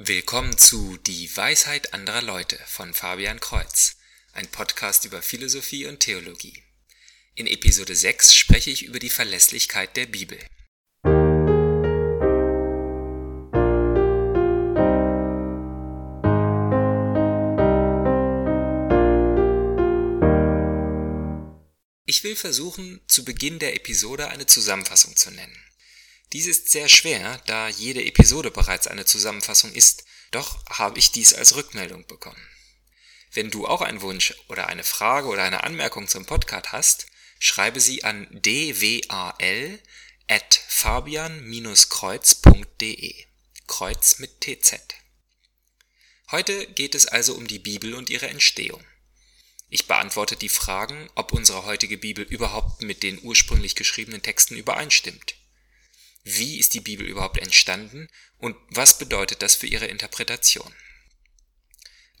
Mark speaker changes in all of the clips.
Speaker 1: Willkommen zu Die Weisheit anderer Leute von Fabian Kreuz, ein Podcast über Philosophie und Theologie. In Episode 6 spreche ich über die Verlässlichkeit der Bibel. Ich will versuchen, zu Beginn der Episode eine Zusammenfassung zu nennen. Dies ist sehr schwer, da jede Episode bereits eine Zusammenfassung ist, doch habe ich dies als Rückmeldung bekommen. Wenn du auch einen Wunsch oder eine Frage oder eine Anmerkung zum Podcast hast, schreibe sie an dwal at fabian-kreuz.de. Kreuz mit TZ. Heute geht es also um die Bibel und ihre Entstehung. Ich beantworte die Fragen, ob unsere heutige Bibel überhaupt mit den ursprünglich geschriebenen Texten übereinstimmt. Wie ist die Bibel überhaupt entstanden und was bedeutet das für ihre Interpretation?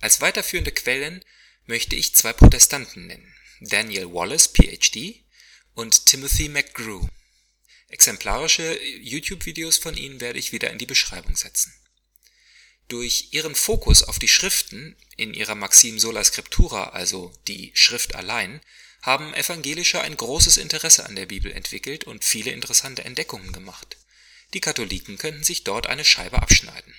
Speaker 1: Als weiterführende Quellen möchte ich zwei Protestanten nennen, Daniel Wallace, PhD, und Timothy McGrew. Exemplarische YouTube-Videos von ihnen werde ich wieder in die Beschreibung setzen. Durch ihren Fokus auf die Schriften in ihrer Maxim sola scriptura, also die Schrift allein, haben Evangelische ein großes Interesse an der Bibel entwickelt und viele interessante Entdeckungen gemacht. Die Katholiken könnten sich dort eine Scheibe abschneiden.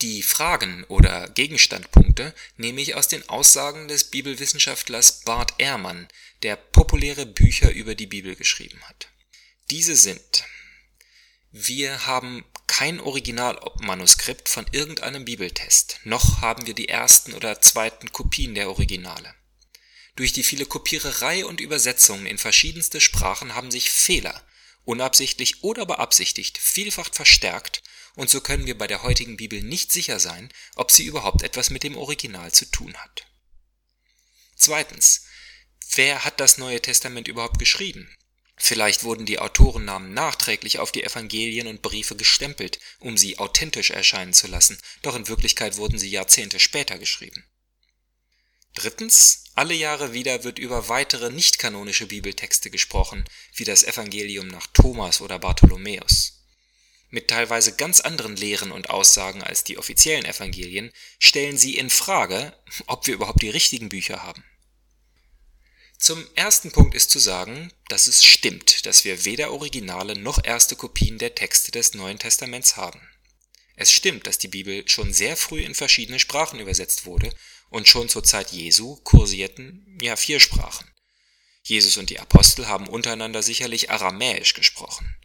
Speaker 1: Die Fragen oder Gegenstandpunkte nehme ich aus den Aussagen des Bibelwissenschaftlers Bart Ehrmann, der populäre Bücher über die Bibel geschrieben hat. Diese sind Wir haben kein Originalmanuskript von irgendeinem Bibeltest, noch haben wir die ersten oder zweiten Kopien der Originale. Durch die viele Kopiererei und Übersetzungen in verschiedenste Sprachen haben sich Fehler, unabsichtlich oder beabsichtigt, vielfach verstärkt, und so können wir bei der heutigen Bibel nicht sicher sein, ob sie überhaupt etwas mit dem Original zu tun hat. Zweitens. Wer hat das Neue Testament überhaupt geschrieben? Vielleicht wurden die Autorennamen nachträglich auf die Evangelien und Briefe gestempelt, um sie authentisch erscheinen zu lassen, doch in Wirklichkeit wurden sie Jahrzehnte später geschrieben. Drittens, alle Jahre wieder wird über weitere nicht-kanonische Bibeltexte gesprochen, wie das Evangelium nach Thomas oder Bartholomäus. Mit teilweise ganz anderen Lehren und Aussagen als die offiziellen Evangelien stellen sie in Frage, ob wir überhaupt die richtigen Bücher haben. Zum ersten Punkt ist zu sagen, dass es stimmt, dass wir weder Originale noch erste Kopien der Texte des Neuen Testaments haben. Es stimmt, dass die Bibel schon sehr früh in verschiedene Sprachen übersetzt wurde und schon zur Zeit Jesu kursierten ja vier Sprachen. Jesus und die Apostel haben untereinander sicherlich Aramäisch gesprochen.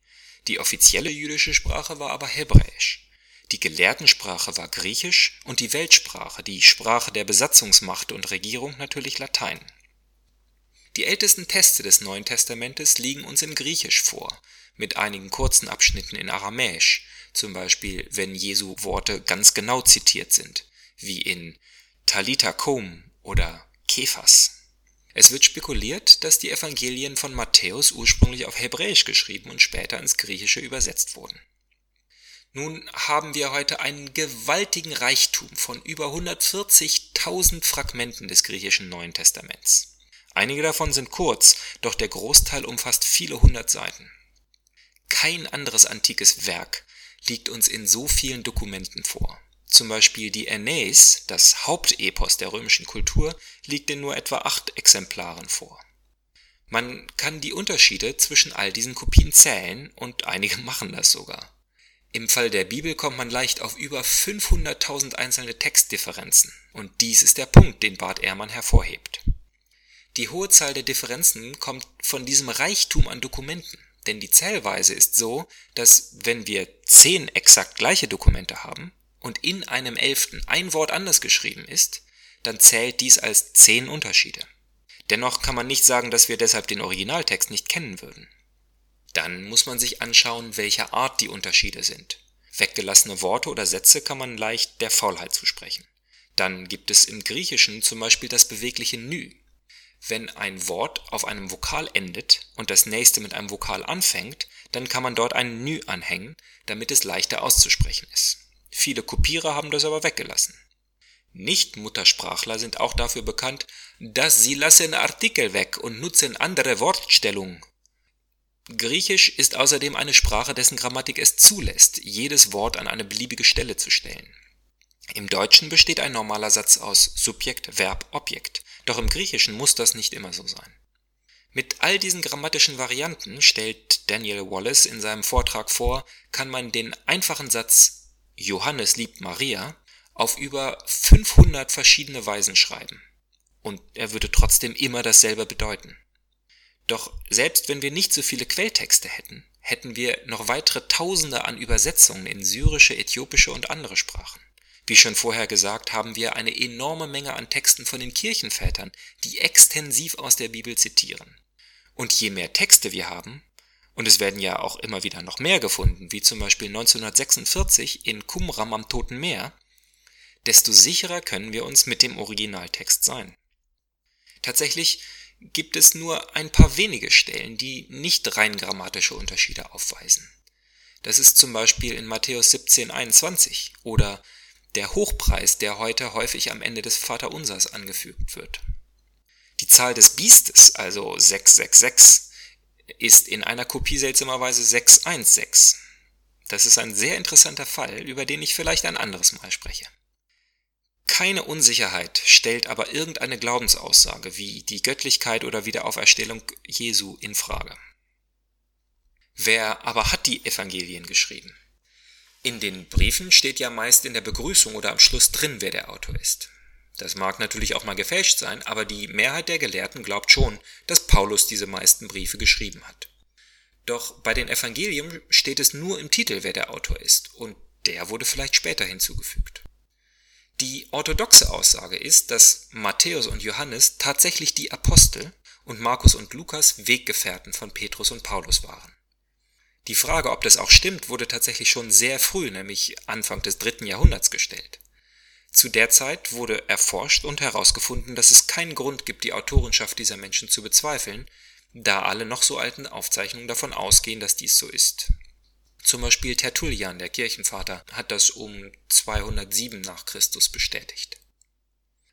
Speaker 1: Die offizielle jüdische Sprache war aber Hebräisch. Die Gelehrtensprache war Griechisch und die Weltsprache, die Sprache der Besatzungsmacht und Regierung natürlich Latein. Die ältesten Texte des Neuen Testamentes liegen uns in Griechisch vor, mit einigen kurzen Abschnitten in Aramäisch, zum Beispiel wenn Jesu Worte ganz genau zitiert sind, wie in Talita Kum oder Kephas. Es wird spekuliert, dass die Evangelien von Matthäus ursprünglich auf Hebräisch geschrieben und später ins Griechische übersetzt wurden. Nun haben wir heute einen gewaltigen Reichtum von über 140.000 Fragmenten des griechischen Neuen Testaments. Einige davon sind kurz, doch der Großteil umfasst viele hundert Seiten. Kein anderes antikes Werk liegt uns in so vielen Dokumenten vor. Zum Beispiel die Aeneis, das Hauptepos der römischen Kultur, liegt in nur etwa acht Exemplaren vor. Man kann die Unterschiede zwischen all diesen Kopien zählen und einige machen das sogar. Im Fall der Bibel kommt man leicht auf über 500.000 einzelne Textdifferenzen und dies ist der Punkt, den Bart Ehrmann hervorhebt. Die hohe Zahl der Differenzen kommt von diesem Reichtum an Dokumenten, denn die Zählweise ist so, dass wenn wir zehn exakt gleiche Dokumente haben, und in einem Elften ein Wort anders geschrieben ist, dann zählt dies als zehn Unterschiede. Dennoch kann man nicht sagen, dass wir deshalb den Originaltext nicht kennen würden. Dann muss man sich anschauen, welcher Art die Unterschiede sind. Weggelassene Worte oder Sätze kann man leicht der Faulheit zusprechen. Dann gibt es im Griechischen zum Beispiel das bewegliche Nü. Wenn ein Wort auf einem Vokal endet und das nächste mit einem Vokal anfängt, dann kann man dort ein Nü anhängen, damit es leichter auszusprechen ist. Viele Kopierer haben das aber weggelassen. Nicht-Muttersprachler sind auch dafür bekannt, dass sie lassen Artikel weg und nutzen andere Wortstellung. Griechisch ist außerdem eine Sprache, dessen Grammatik es zulässt, jedes Wort an eine beliebige Stelle zu stellen. Im Deutschen besteht ein normaler Satz aus Subjekt, Verb, Objekt, doch im Griechischen muss das nicht immer so sein. Mit all diesen grammatischen Varianten, stellt Daniel Wallace in seinem Vortrag vor, kann man den einfachen Satz Johannes liebt Maria auf über 500 verschiedene Weisen schreiben. Und er würde trotzdem immer dasselbe bedeuten. Doch selbst wenn wir nicht so viele Quelltexte hätten, hätten wir noch weitere Tausende an Übersetzungen in syrische, äthiopische und andere Sprachen. Wie schon vorher gesagt, haben wir eine enorme Menge an Texten von den Kirchenvätern, die extensiv aus der Bibel zitieren. Und je mehr Texte wir haben, und es werden ja auch immer wieder noch mehr gefunden, wie zum Beispiel 1946 in Qumram am Toten Meer, desto sicherer können wir uns mit dem Originaltext sein. Tatsächlich gibt es nur ein paar wenige Stellen, die nicht rein grammatische Unterschiede aufweisen. Das ist zum Beispiel in Matthäus 17, 21 oder der Hochpreis, der heute häufig am Ende des Vaterunsers angefügt wird. Die Zahl des Biestes, also 666, ist in einer Kopie seltsamerweise 616. Das ist ein sehr interessanter Fall, über den ich vielleicht ein anderes Mal spreche. Keine Unsicherheit stellt aber irgendeine Glaubensaussage wie die Göttlichkeit oder Wiederauferstellung Jesu in Frage. Wer aber hat die Evangelien geschrieben? In den Briefen steht ja meist in der Begrüßung oder am Schluss drin, wer der Autor ist. Das mag natürlich auch mal gefälscht sein, aber die Mehrheit der Gelehrten glaubt schon, dass Paulus diese meisten Briefe geschrieben hat. Doch bei den Evangelien steht es nur im Titel, wer der Autor ist, und der wurde vielleicht später hinzugefügt. Die orthodoxe Aussage ist, dass Matthäus und Johannes tatsächlich die Apostel und Markus und Lukas Weggefährten von Petrus und Paulus waren. Die Frage, ob das auch stimmt, wurde tatsächlich schon sehr früh, nämlich Anfang des dritten Jahrhunderts gestellt. Zu der Zeit wurde erforscht und herausgefunden, dass es keinen Grund gibt, die Autorenschaft dieser Menschen zu bezweifeln, da alle noch so alten Aufzeichnungen davon ausgehen, dass dies so ist. Zum Beispiel Tertullian, der Kirchenvater, hat das um 207 nach Christus bestätigt.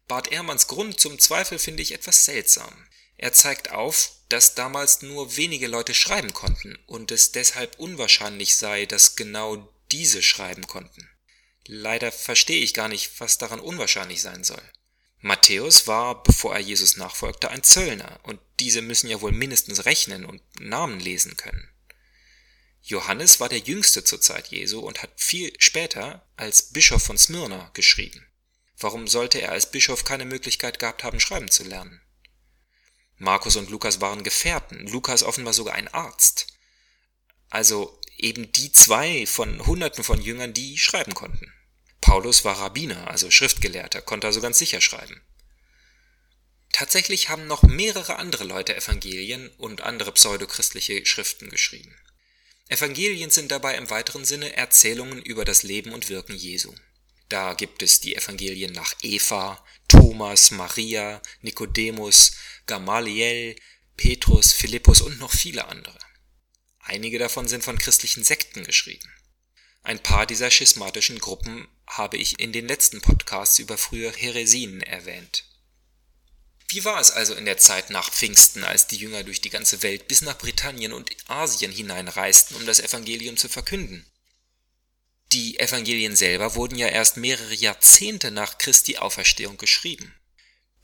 Speaker 1: Bart Ehrmanns Grund zum Zweifel finde ich etwas seltsam. Er zeigt auf, dass damals nur wenige Leute schreiben konnten und es deshalb unwahrscheinlich sei, dass genau diese schreiben konnten. Leider verstehe ich gar nicht, was daran unwahrscheinlich sein soll. Matthäus war, bevor er Jesus nachfolgte, ein Zöllner, und diese müssen ja wohl mindestens rechnen und Namen lesen können. Johannes war der jüngste zur Zeit Jesu und hat viel später als Bischof von Smyrna geschrieben. Warum sollte er als Bischof keine Möglichkeit gehabt haben, schreiben zu lernen? Markus und Lukas waren Gefährten, Lukas offenbar sogar ein Arzt. Also eben die zwei von Hunderten von Jüngern, die schreiben konnten. Paulus war Rabbiner, also Schriftgelehrter, konnte also ganz sicher schreiben. Tatsächlich haben noch mehrere andere Leute Evangelien und andere pseudochristliche Schriften geschrieben. Evangelien sind dabei im weiteren Sinne Erzählungen über das Leben und Wirken Jesu. Da gibt es die Evangelien nach Eva, Thomas, Maria, Nikodemus, Gamaliel, Petrus, Philippus und noch viele andere. Einige davon sind von christlichen Sekten geschrieben. Ein paar dieser schismatischen Gruppen habe ich in den letzten Podcasts über frühe Häresien erwähnt. Wie war es also in der Zeit nach Pfingsten, als die Jünger durch die ganze Welt bis nach Britannien und Asien hineinreisten, um das Evangelium zu verkünden? Die Evangelien selber wurden ja erst mehrere Jahrzehnte nach Christi Auferstehung geschrieben.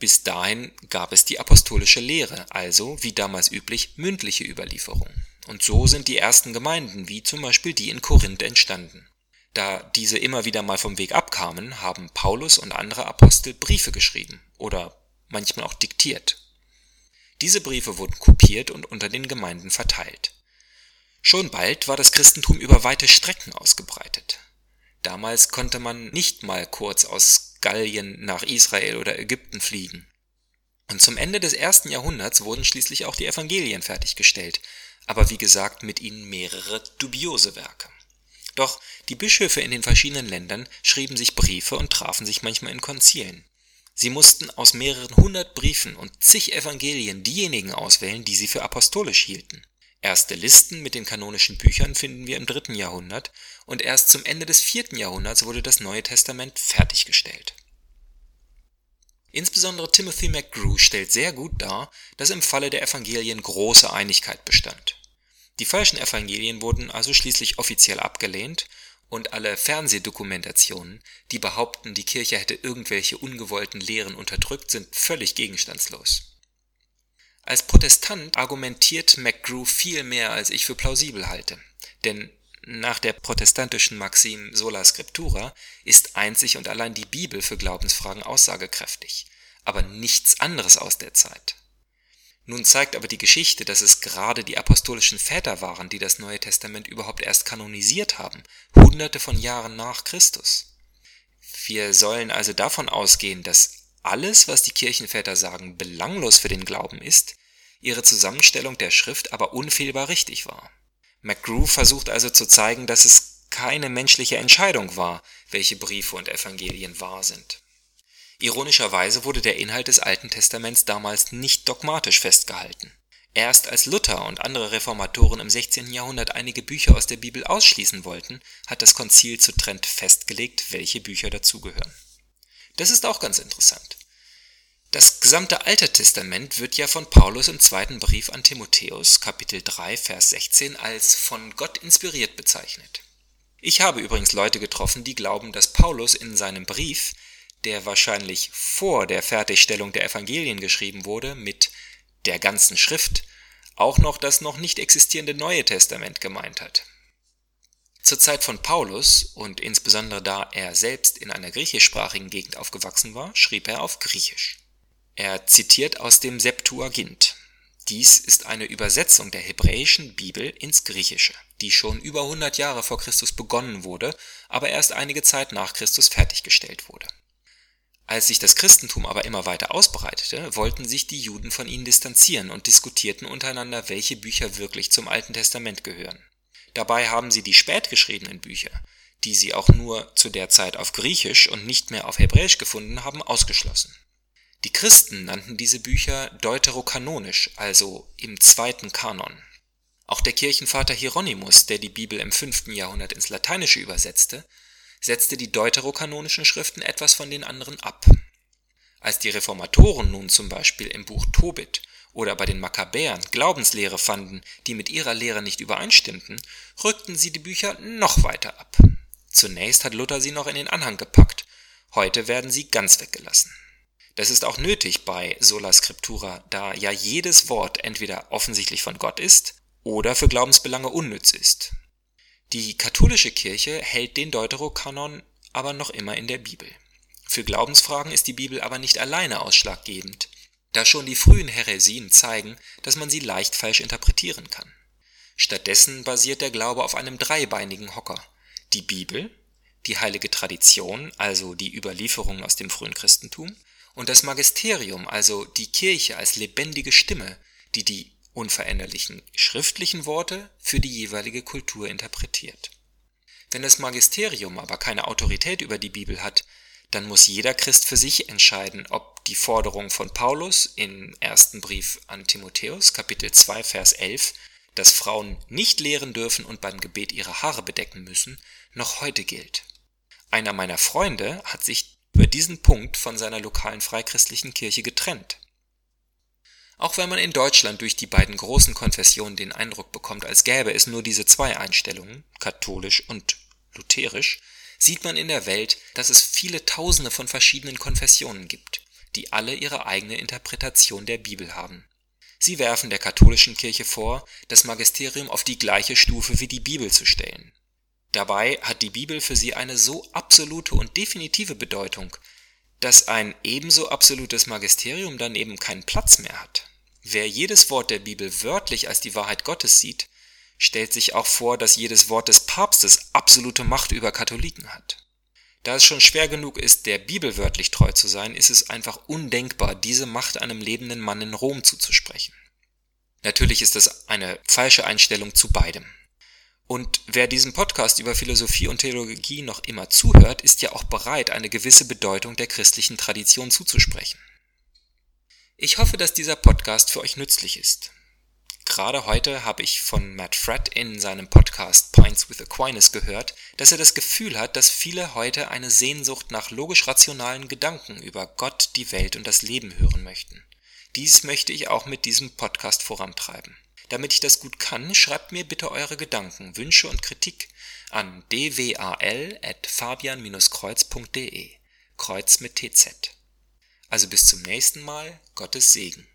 Speaker 1: Bis dahin gab es die apostolische Lehre, also, wie damals üblich, mündliche Überlieferung. Und so sind die ersten Gemeinden, wie zum Beispiel die in Korinth, entstanden. Da diese immer wieder mal vom Weg abkamen, haben Paulus und andere Apostel Briefe geschrieben oder manchmal auch diktiert. Diese Briefe wurden kopiert und unter den Gemeinden verteilt. Schon bald war das Christentum über weite Strecken ausgebreitet. Damals konnte man nicht mal kurz aus Gallien nach Israel oder Ägypten fliegen. Und zum Ende des ersten Jahrhunderts wurden schließlich auch die Evangelien fertiggestellt, aber wie gesagt mit ihnen mehrere dubiose Werke. Doch die Bischöfe in den verschiedenen Ländern schrieben sich Briefe und trafen sich manchmal in Konzilen. Sie mussten aus mehreren hundert Briefen und zig Evangelien diejenigen auswählen, die sie für apostolisch hielten. Erste Listen mit den kanonischen Büchern finden wir im dritten Jahrhundert und erst zum Ende des vierten Jahrhunderts wurde das Neue Testament fertiggestellt. Insbesondere Timothy McGrew stellt sehr gut dar, dass im Falle der Evangelien große Einigkeit bestand. Die falschen Evangelien wurden also schließlich offiziell abgelehnt und alle Fernsehdokumentationen, die behaupten, die Kirche hätte irgendwelche ungewollten Lehren unterdrückt, sind völlig gegenstandslos. Als Protestant argumentiert McGrew viel mehr, als ich für plausibel halte. Denn nach der protestantischen Maxim sola scriptura ist einzig und allein die Bibel für Glaubensfragen aussagekräftig, aber nichts anderes aus der Zeit. Nun zeigt aber die Geschichte, dass es gerade die apostolischen Väter waren, die das Neue Testament überhaupt erst kanonisiert haben, hunderte von Jahren nach Christus. Wir sollen also davon ausgehen, dass alles, was die Kirchenväter sagen, belanglos für den Glauben ist, ihre Zusammenstellung der Schrift aber unfehlbar richtig war. McGrew versucht also zu zeigen, dass es keine menschliche Entscheidung war, welche Briefe und Evangelien wahr sind. Ironischerweise wurde der Inhalt des Alten Testaments damals nicht dogmatisch festgehalten. Erst als Luther und andere Reformatoren im 16. Jahrhundert einige Bücher aus der Bibel ausschließen wollten, hat das Konzil zu Trent festgelegt, welche Bücher dazugehören. Das ist auch ganz interessant. Das gesamte Alte Testament wird ja von Paulus im zweiten Brief an Timotheus, Kapitel 3, Vers 16, als von Gott inspiriert bezeichnet. Ich habe übrigens Leute getroffen, die glauben, dass Paulus in seinem Brief, der wahrscheinlich vor der Fertigstellung der Evangelien geschrieben wurde, mit der ganzen Schrift, auch noch das noch nicht existierende Neue Testament gemeint hat. Zur Zeit von Paulus und insbesondere da er selbst in einer griechischsprachigen Gegend aufgewachsen war, schrieb er auf Griechisch. Er zitiert aus dem Septuagint. Dies ist eine Übersetzung der hebräischen Bibel ins Griechische, die schon über 100 Jahre vor Christus begonnen wurde, aber erst einige Zeit nach Christus fertiggestellt wurde. Als sich das Christentum aber immer weiter ausbreitete, wollten sich die Juden von ihnen distanzieren und diskutierten untereinander, welche Bücher wirklich zum Alten Testament gehören. Dabei haben sie die spät geschriebenen Bücher, die sie auch nur zu der Zeit auf Griechisch und nicht mehr auf Hebräisch gefunden haben, ausgeschlossen. Die Christen nannten diese Bücher deuterokanonisch, also im zweiten Kanon. Auch der Kirchenvater Hieronymus, der die Bibel im 5. Jahrhundert ins Lateinische übersetzte, setzte die deuterokanonischen Schriften etwas von den anderen ab. Als die Reformatoren nun zum Beispiel im Buch Tobit oder bei den Makkabäern Glaubenslehre fanden, die mit ihrer Lehre nicht übereinstimmten, rückten sie die Bücher noch weiter ab. Zunächst hat Luther sie noch in den Anhang gepackt, heute werden sie ganz weggelassen. Das ist auch nötig bei Sola Scriptura, da ja jedes Wort entweder offensichtlich von Gott ist oder für Glaubensbelange unnütz ist. Die katholische Kirche hält den Deuterokanon aber noch immer in der Bibel. Für Glaubensfragen ist die Bibel aber nicht alleine ausschlaggebend, da schon die frühen Häresien zeigen, dass man sie leicht falsch interpretieren kann. Stattdessen basiert der Glaube auf einem dreibeinigen Hocker. Die Bibel, die heilige Tradition, also die Überlieferungen aus dem frühen Christentum, und das Magisterium, also die Kirche als lebendige Stimme, die die unveränderlichen schriftlichen Worte für die jeweilige Kultur interpretiert. Wenn das Magisterium aber keine Autorität über die Bibel hat, dann muss jeder Christ für sich entscheiden, ob die Forderung von Paulus im ersten Brief an Timotheus, Kapitel 2, Vers 11, dass Frauen nicht lehren dürfen und beim Gebet ihre Haare bedecken müssen, noch heute gilt. Einer meiner Freunde hat sich über diesen Punkt von seiner lokalen freichristlichen Kirche getrennt. Auch wenn man in Deutschland durch die beiden großen Konfessionen den Eindruck bekommt, als gäbe es nur diese zwei Einstellungen, katholisch und lutherisch, sieht man in der Welt, dass es viele Tausende von verschiedenen Konfessionen gibt, die alle ihre eigene Interpretation der Bibel haben. Sie werfen der katholischen Kirche vor, das Magisterium auf die gleiche Stufe wie die Bibel zu stellen. Dabei hat die Bibel für sie eine so absolute und definitive Bedeutung, dass ein ebenso absolutes Magisterium daneben keinen Platz mehr hat. Wer jedes Wort der Bibel wörtlich als die Wahrheit Gottes sieht, stellt sich auch vor, dass jedes Wort des Papstes absolute Macht über Katholiken hat. Da es schon schwer genug ist, der Bibel wörtlich treu zu sein, ist es einfach undenkbar, diese Macht einem lebenden Mann in Rom zuzusprechen. Natürlich ist das eine falsche Einstellung zu beidem. Und wer diesem Podcast über Philosophie und Theologie noch immer zuhört, ist ja auch bereit, eine gewisse Bedeutung der christlichen Tradition zuzusprechen. Ich hoffe, dass dieser Podcast für euch nützlich ist. Gerade heute habe ich von Matt Fred in seinem Podcast Points with Aquinas gehört, dass er das Gefühl hat, dass viele heute eine Sehnsucht nach logisch-rationalen Gedanken über Gott, die Welt und das Leben hören möchten. Dies möchte ich auch mit diesem Podcast vorantreiben. Damit ich das gut kann, schreibt mir bitte eure Gedanken, Wünsche und Kritik an dwal@fabian-kreuz.de. Kreuz mit TZ. Also bis zum nächsten Mal, Gottes Segen.